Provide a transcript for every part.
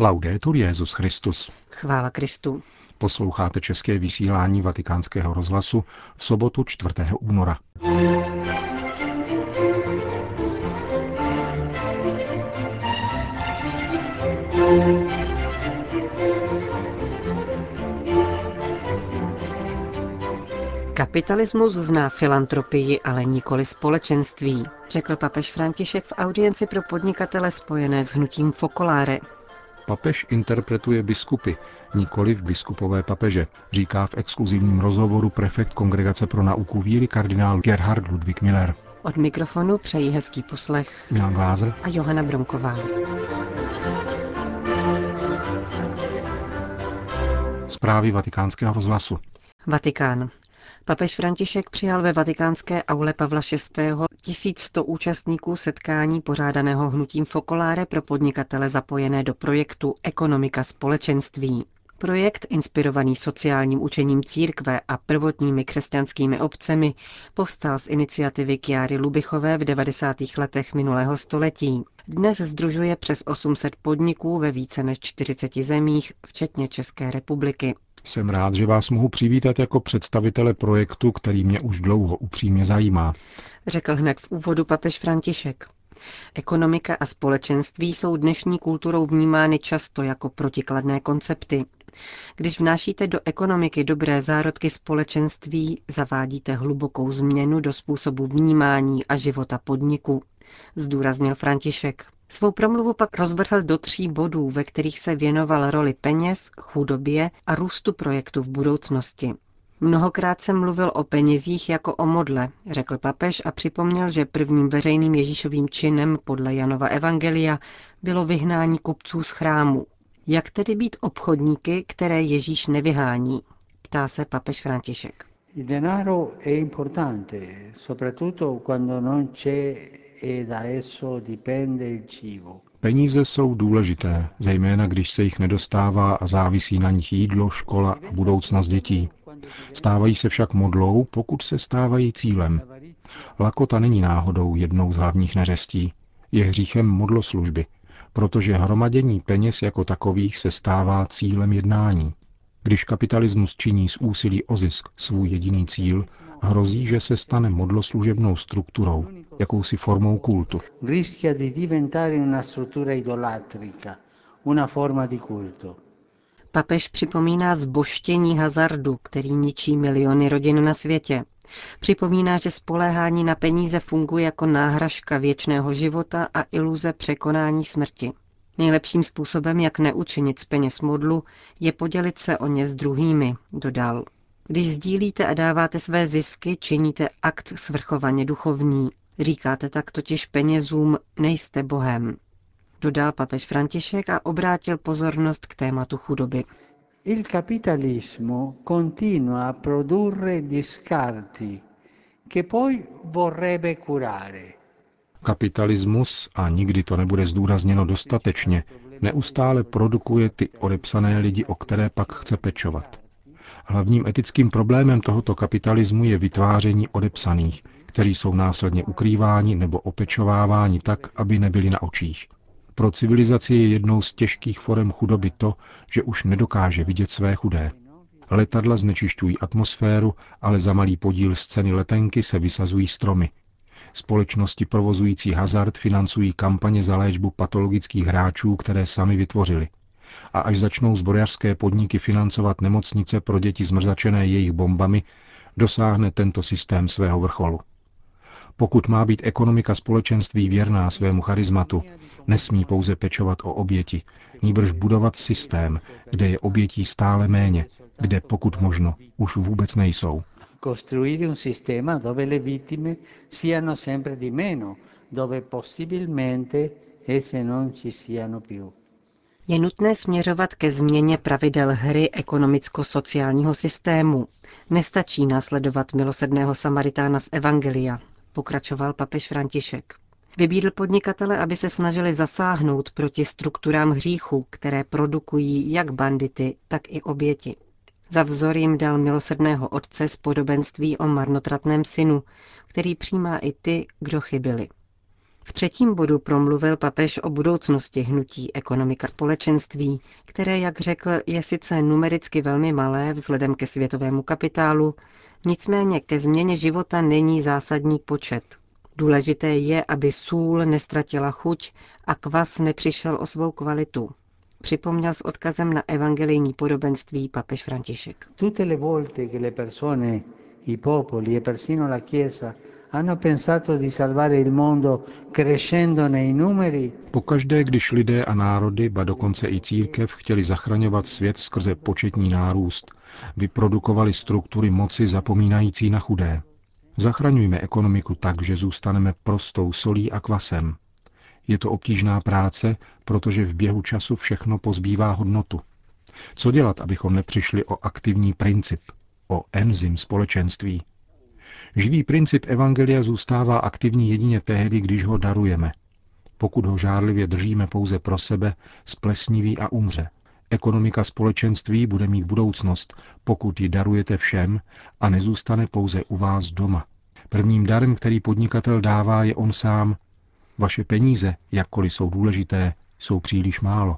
Laudetur Jezus Christus. Chvála Kristu. Posloucháte české vysílání Vatikánského rozhlasu v sobotu 4. února. Kapitalismus zná filantropii, ale nikoli společenství, řekl papež František v audienci pro podnikatele spojené s hnutím Focolare. Papež interpretuje biskupy, nikoli v biskupové papeže, říká v exkluzivním rozhovoru prefekt Kongregace pro nauku víry kardinál Gerhard Ludwig Miller. Od mikrofonu přejí hezký poslech Milan Glázer a Johana Bronková. Zprávy vatikánského rozhlasu. Vatikán. Papež František přijal ve vatikánské aule Pavla VI. 1100 účastníků setkání pořádaného hnutím Fokoláre pro podnikatele zapojené do projektu Ekonomika společenství. Projekt, inspirovaný sociálním učením církve a prvotními křesťanskými obcemi, povstal z iniciativy Kiary Lubichové v 90. letech minulého století. Dnes združuje přes 800 podniků ve více než 40 zemích, včetně České republiky. Jsem rád, že vás mohu přivítat jako představitele projektu, který mě už dlouho upřímně zajímá. Řekl hned v úvodu papež František. Ekonomika a společenství jsou dnešní kulturou vnímány často jako protikladné koncepty. Když vnášíte do ekonomiky dobré zárodky společenství, zavádíte hlubokou změnu do způsobu vnímání a života podniku, zdůraznil František. Svou promluvu pak rozvrhl do tří bodů, ve kterých se věnoval roli peněz, chudobě a růstu projektu v budoucnosti. Mnohokrát jsem mluvil o penězích jako o modle, řekl papež a připomněl, že prvním veřejným Ježíšovým činem podle Janova Evangelia bylo vyhnání kupců z chrámu. Jak tedy být obchodníky, které Ježíš nevyhání? Ptá se papež František. Denaro è importante, soprattutto quando non c'è Peníze jsou důležité, zejména když se jich nedostává a závisí na nich jídlo, škola a budoucnost dětí. Stávají se však modlou, pokud se stávají cílem. Lakota není náhodou jednou z hlavních neřestí. Je hříchem modloslužby, protože hromadění peněz jako takových se stává cílem jednání. Když kapitalismus činí z úsilí o zisk svůj jediný cíl, hrozí, že se stane modloslužebnou strukturou, jakousi formou kultu. Rischia di diventare una struttura idolatrica, una forma di culto. Papež připomíná zboštění hazardu, který ničí miliony rodin na světě. Připomíná, že spoléhání na peníze funguje jako náhražka věčného života a iluze překonání smrti. Nejlepším způsobem, jak neučinit z peněz modlu, je podělit se o ně s druhými, dodal. Když sdílíte a dáváte své zisky, činíte akt svrchovaně duchovní. Říkáte tak totiž penězům, nejste Bohem. Dodal papež František a obrátil pozornost k tématu chudoby. Il capitalismo continua a produrre discarti che poi vorrebbe curare. Kapitalismus, a nikdy to nebude zdůrazněno dostatečně, neustále produkuje ty odepsané lidi, o které pak chce pečovat. Hlavním etickým problémem tohoto kapitalismu je vytváření odepsaných, kteří jsou následně ukrýváni nebo opečováváni tak, aby nebyli na očích. Pro civilizaci je jednou z těžkých forem chudoby to, že už nedokáže vidět své chudé. Letadla znečišťují atmosféru, ale za malý podíl z ceny letenky se vysazují stromy. Společnosti provozující hazard financují kampaně za léčbu patologických hráčů, které sami vytvořili. A až začnou zbrojařské podniky financovat nemocnice pro děti zmrzačené jejich bombami, dosáhne tento systém svého vrcholu. Pokud má být ekonomika společenství věrná svému charizmatu, nesmí pouze pečovat o oběti, níbrž budovat systém, kde je obětí stále méně, kde pokud možno už vůbec nejsou. Costruire un sistema dove le vittime siano sempre di meno, dove possibilmente esse non ci siano più. Je nutné směřovat ke změně pravidel hry ekonomicko-sociálního systému. Nestačí následovat milosedného Samaritána z Evangelia, pokračoval papež František. Vybídl podnikatele, aby se snažili zasáhnout proti strukturám hříchu, které produkují jak bandity, tak i oběti. Za vzor jim dal milosedného otce z podobenství o marnotratném synu, který přijímá i ty, kdo chybili. V třetím bodu promluvil papež o budoucnosti hnutí ekonomika společenství, které, jak řekl, je sice numericky velmi malé vzhledem ke světovému kapitálu, nicméně ke změně života není zásadní počet. Důležité je, aby sůl nestratila chuť a kvas nepřišel o svou kvalitu. Připomněl s odkazem na evangelijní podobenství papež František. Tutte le volte che le persone, i popoli e persino la Chiesa hanno pensato di salvare il mondo crescendo nei numeri, Pokaždé, když lidé a národy, ba dokonce i církev, chtěli zachraňovat svět skrze početní nárůst, vyprodukovali struktury moci zapomínající na chudé. Zachraňujme ekonomiku tak, že zůstaneme prostou solí a kvasem. Je to obtížná práce, protože v běhu času všechno pozbývá hodnotu. Co dělat, abychom nepřišli o aktivní princip, o enzym společenství? Živý princip Evangelia zůstává aktivní jedině tehdy, když ho darujeme. Pokud ho žárlivě držíme pouze pro sebe, splesniví a umře. Ekonomika společenství bude mít budoucnost, pokud ji darujete všem a nezůstane pouze u vás doma. Prvním darem, který podnikatel dává, je on sám. Vaše peníze, jakkoliv jsou důležité, jsou příliš málo.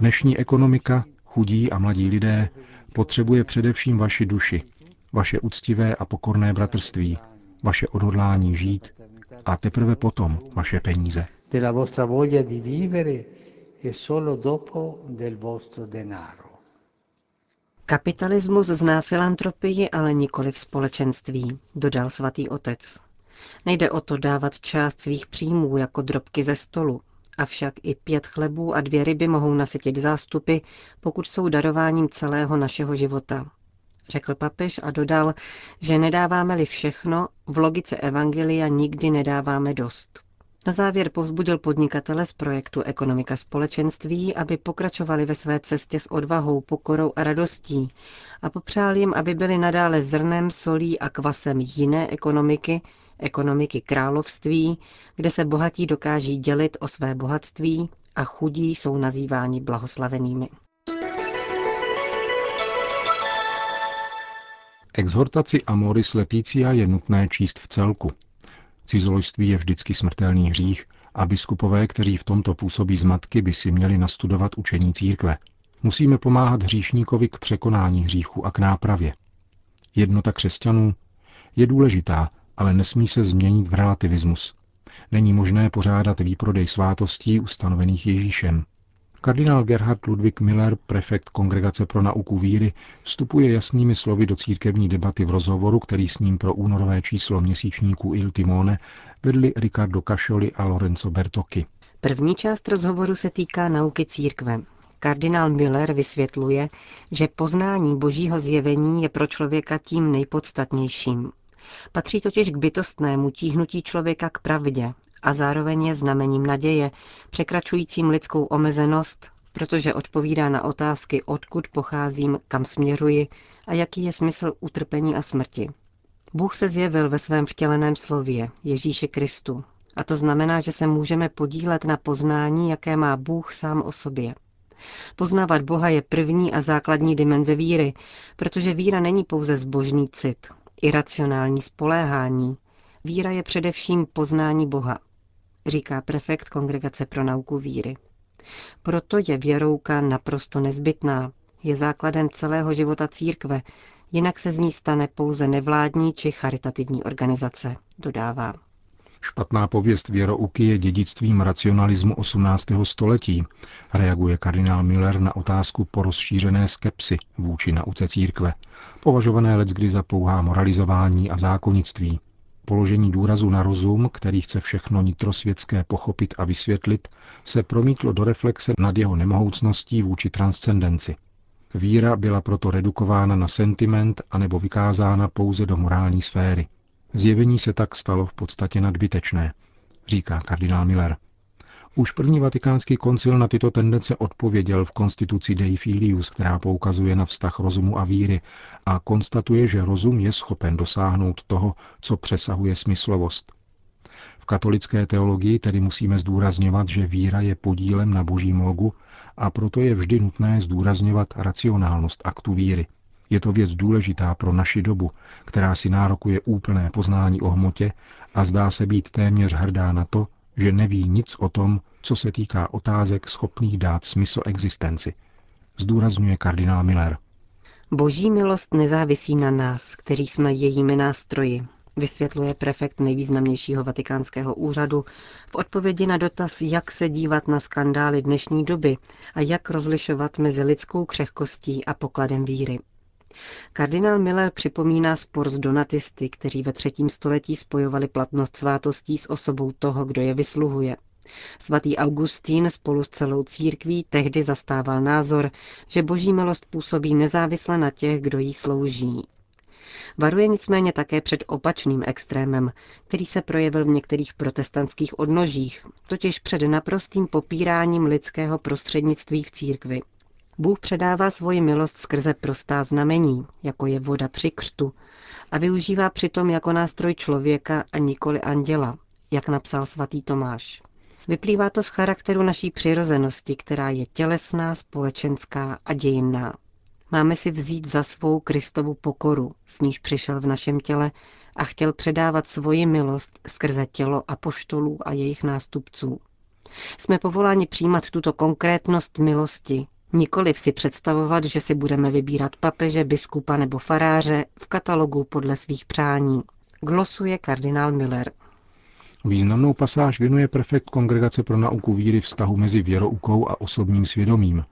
Dnešní ekonomika, chudí a mladí lidé, potřebuje především vaši duši, vaše úctivé a pokorné bratrství, vaše odhodlání žít a teprve potom vaše peníze. della vostra voglia di vivere e solo dopo del vostro denaro. Kapitalismus zná filantropii, ale nikoli v společenství, dodal svatý otec. Nejde o to dávat část svých příjmů jako drobky ze stolu, avšak i pět chlebů a dvě ryby mohou nasytit zástupy, pokud jsou darováním celého našeho života. Řekl papež a dodal, že nedáváme-li všechno, v logice Evangelia nikdy nedáváme dost. Na závěr povzbudil podnikatele z projektu Ekonomika společenství, aby pokračovali ve své cestě s odvahou, pokorou a radostí a popřál jim, aby byli nadále zrnem, solí a kvasem jiné ekonomiky, ekonomiky království, kde se bohatí dokáží dělit o své bohatství a chudí jsou nazýváni blahoslavenými. Exhortaci Amoris Leticia je nutné číst v celku. Cizoložství je vždycky smrtelný hřích a biskupové, kteří v tomto působí zmatky, by si měli nastudovat učení církve. Musíme pomáhat hříšníkovi k překonání hříchu a k nápravě. Jednota křesťanů je důležitá, ale nesmí se změnit v relativismus. Není možné pořádat výprodej svátostí ustanovených Ježíšem. Kardinál Gerhard Ludwig Miller, prefekt Kongregace pro nauku víry, vstupuje jasnými slovy do církevní debaty v rozhovoru, který s ním pro únorové číslo měsíčníku Il Timone vedli Ricardo Cascioli a Lorenzo Bertocchi. První část rozhovoru se týká nauky církve. Kardinál Miller vysvětluje, že poznání božího zjevení je pro člověka tím nejpodstatnějším. Patří totiž k bytostnému tíhnutí člověka k pravdě a zároveň je znamením naděje, překračujícím lidskou omezenost, protože odpovídá na otázky, odkud pocházím, kam směřuji a jaký je smysl utrpení a smrti. Bůh se zjevil ve svém vtěleném slově, Ježíši Kristu, a to znamená, že se můžeme podílet na poznání, jaké má Bůh sám o sobě. Poznávat Boha je první a základní dimenze víry, protože víra není pouze zbožný cit, iracionální spoléhání. Víra je především poznání Boha, říká prefekt Kongregace pro nauku víry. Proto je věrouka naprosto nezbytná, je základem celého života církve, jinak se z ní stane pouze nevládní či charitativní organizace, dodává. Špatná pověst věrouky je dědictvím racionalismu 18. století, reaguje kardinál Miller na otázku po rozšířené skepsy vůči nauce církve, považované leckdy za pouhá moralizování a zákonnictví. Položení důrazu na rozum, který chce všechno nitrosvětské pochopit a vysvětlit, se promítlo do reflexe nad jeho nemohoucností vůči transcendenci. Víra byla proto redukována na sentiment anebo vykázána pouze do morální sféry. Zjevení se tak stalo v podstatě nadbytečné, říká kardinál Miller. Už první vatikánský koncil na tyto tendence odpověděl v konstituci Dei Filius, která poukazuje na vztah rozumu a víry a konstatuje, že rozum je schopen dosáhnout toho, co přesahuje smyslovost. V katolické teologii tedy musíme zdůrazňovat, že víra je podílem na božím logu a proto je vždy nutné zdůrazňovat racionálnost aktu víry. Je to věc důležitá pro naši dobu, která si nárokuje úplné poznání o hmotě a zdá se být téměř hrdá na to, že neví nic o tom, co se týká otázek schopných dát smysl existenci, zdůrazňuje kardinál Miller. Boží milost nezávisí na nás, kteří jsme jejími nástroji, vysvětluje prefekt nejvýznamnějšího vatikánského úřadu v odpovědi na dotaz, jak se dívat na skandály dnešní doby a jak rozlišovat mezi lidskou křehkostí a pokladem víry. Kardinál Miller připomíná spor s donatisty, kteří ve třetím století spojovali platnost svátostí s osobou toho, kdo je vysluhuje. Svatý Augustín spolu s celou církví tehdy zastával názor, že boží milost působí nezávisle na těch, kdo jí slouží. Varuje nicméně také před opačným extrémem, který se projevil v některých protestantských odnožích, totiž před naprostým popíráním lidského prostřednictví v církvi. Bůh předává svoji milost skrze prostá znamení, jako je voda při křtu, a využívá přitom jako nástroj člověka a nikoli anděla, jak napsal svatý Tomáš. Vyplývá to z charakteru naší přirozenosti, která je tělesná, společenská a dějinná. Máme si vzít za svou Kristovu pokoru, s níž přišel v našem těle a chtěl předávat svoji milost skrze tělo apoštolů a jejich nástupců. Jsme povoláni přijímat tuto konkrétnost milosti, nikoliv si představovat, že si budeme vybírat papeže, biskupa nebo faráře v katalogu podle svých přání. Glosuje kardinál Miller. Významnou pasáž věnuje prefekt Kongregace pro nauku víry vztahu mezi věroukou a osobním svědomím.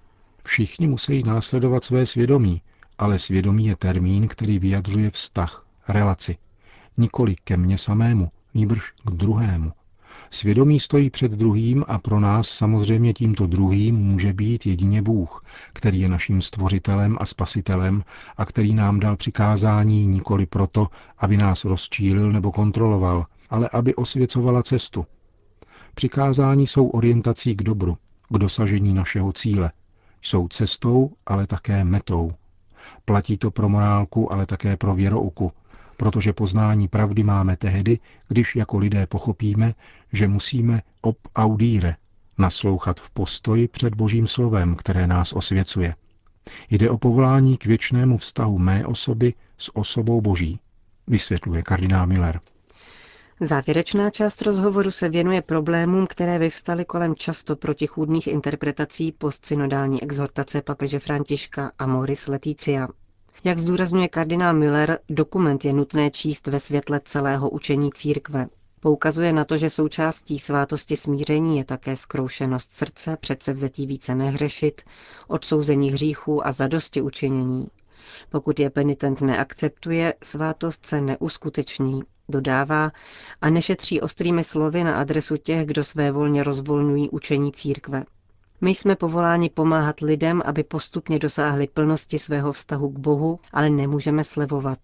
Všichni musí následovat své svědomí, ale svědomí je termín, který vyjadřuje vztah, relaci. Nikoli ke mně samému, nýbrž k druhému. Svědomí stojí před druhým a pro nás samozřejmě tímto druhým může být jedině Bůh, který je naším stvořitelem a spasitelem a který nám dal přikázání nikoli proto, aby nás rozčílil nebo kontroloval, ale aby osvěcovala cestu. Přikázání jsou orientací k dobru, k dosažení našeho cíle. Jsou cestou, ale také metou. Platí to pro morálku, ale také pro věrouku, protože poznání pravdy máme tehdy, když jako lidé pochopíme, že musíme ob audire, naslouchat v postoji před Božím slovem, které nás osvěcuje. Jde o povolání k věčnému vztahu mé osoby s osobou Boží, vysvětluje kardinál Miller. Závěrečná část rozhovoru se věnuje problémům, které vyvstaly kolem často protichůdných interpretací postsynodální exhortace papeže Františka Amoris Leticia. Jak zdůrazňuje kardinál Müller, dokument je nutné číst ve světle celého učení církve. Poukazuje na to, že součástí svátosti smíření je také zkroušenost srdce, předsevzetí více nehřešit, odsouzení hříchů a zadosti učinění. Pokud je penitent neakceptuje, svátost se neuskuteční, dodává a nešetří ostrými slovy na adresu těch, kdo své volně rozvolňují učení církve. My jsme povoláni pomáhat lidem, aby postupně dosáhli plnosti svého vztahu k Bohu, ale nemůžeme slevovat.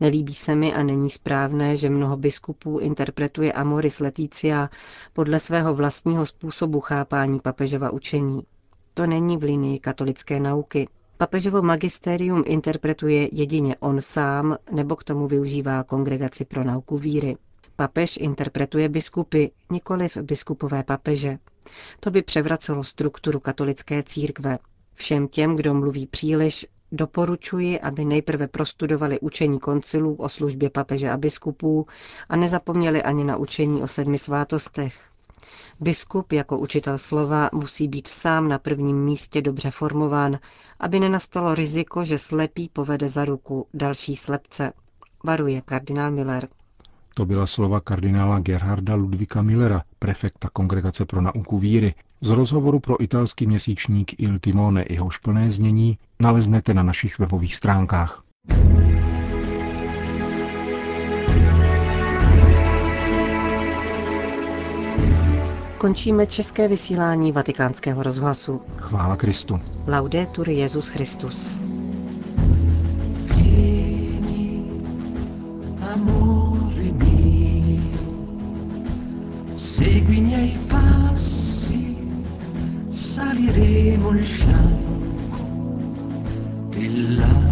Nelíbí se mi a není správné, že mnoho biskupů interpretuje Amoris Leticia podle svého vlastního způsobu chápání papežova učení. To není v linii katolické nauky. Papežovo magisterium interpretuje jedině on sám nebo k tomu využívá kongregaci pro nauku víry. Papež interpretuje biskupy, nikoliv biskupové papeže. To by převracelo strukturu katolické církve. Všem těm, kdo mluví příliš, doporučuji, aby nejprve prostudovali učení koncilů o službě papeže a biskupů a nezapomněli ani na učení o sedmi svátostech. Biskup jako učitel slova musí být sám na prvním místě dobře formován, aby nenastalo riziko, že slepý povede za ruku další slepce. Varuje kardinál Miller. To byla slova kardinála Gerharda Ludvika Millera, prefekta Kongregace pro nauku víry, z rozhovoru pro italský měsíčník Il Timone, jehož plné znění naleznete na našich webových stránkách. Končíme české vysílání vatikánského rozhlasu. Chvála Kristu. Laudetur Jezus Christus. Segui i miei passi, saliremo il fianco della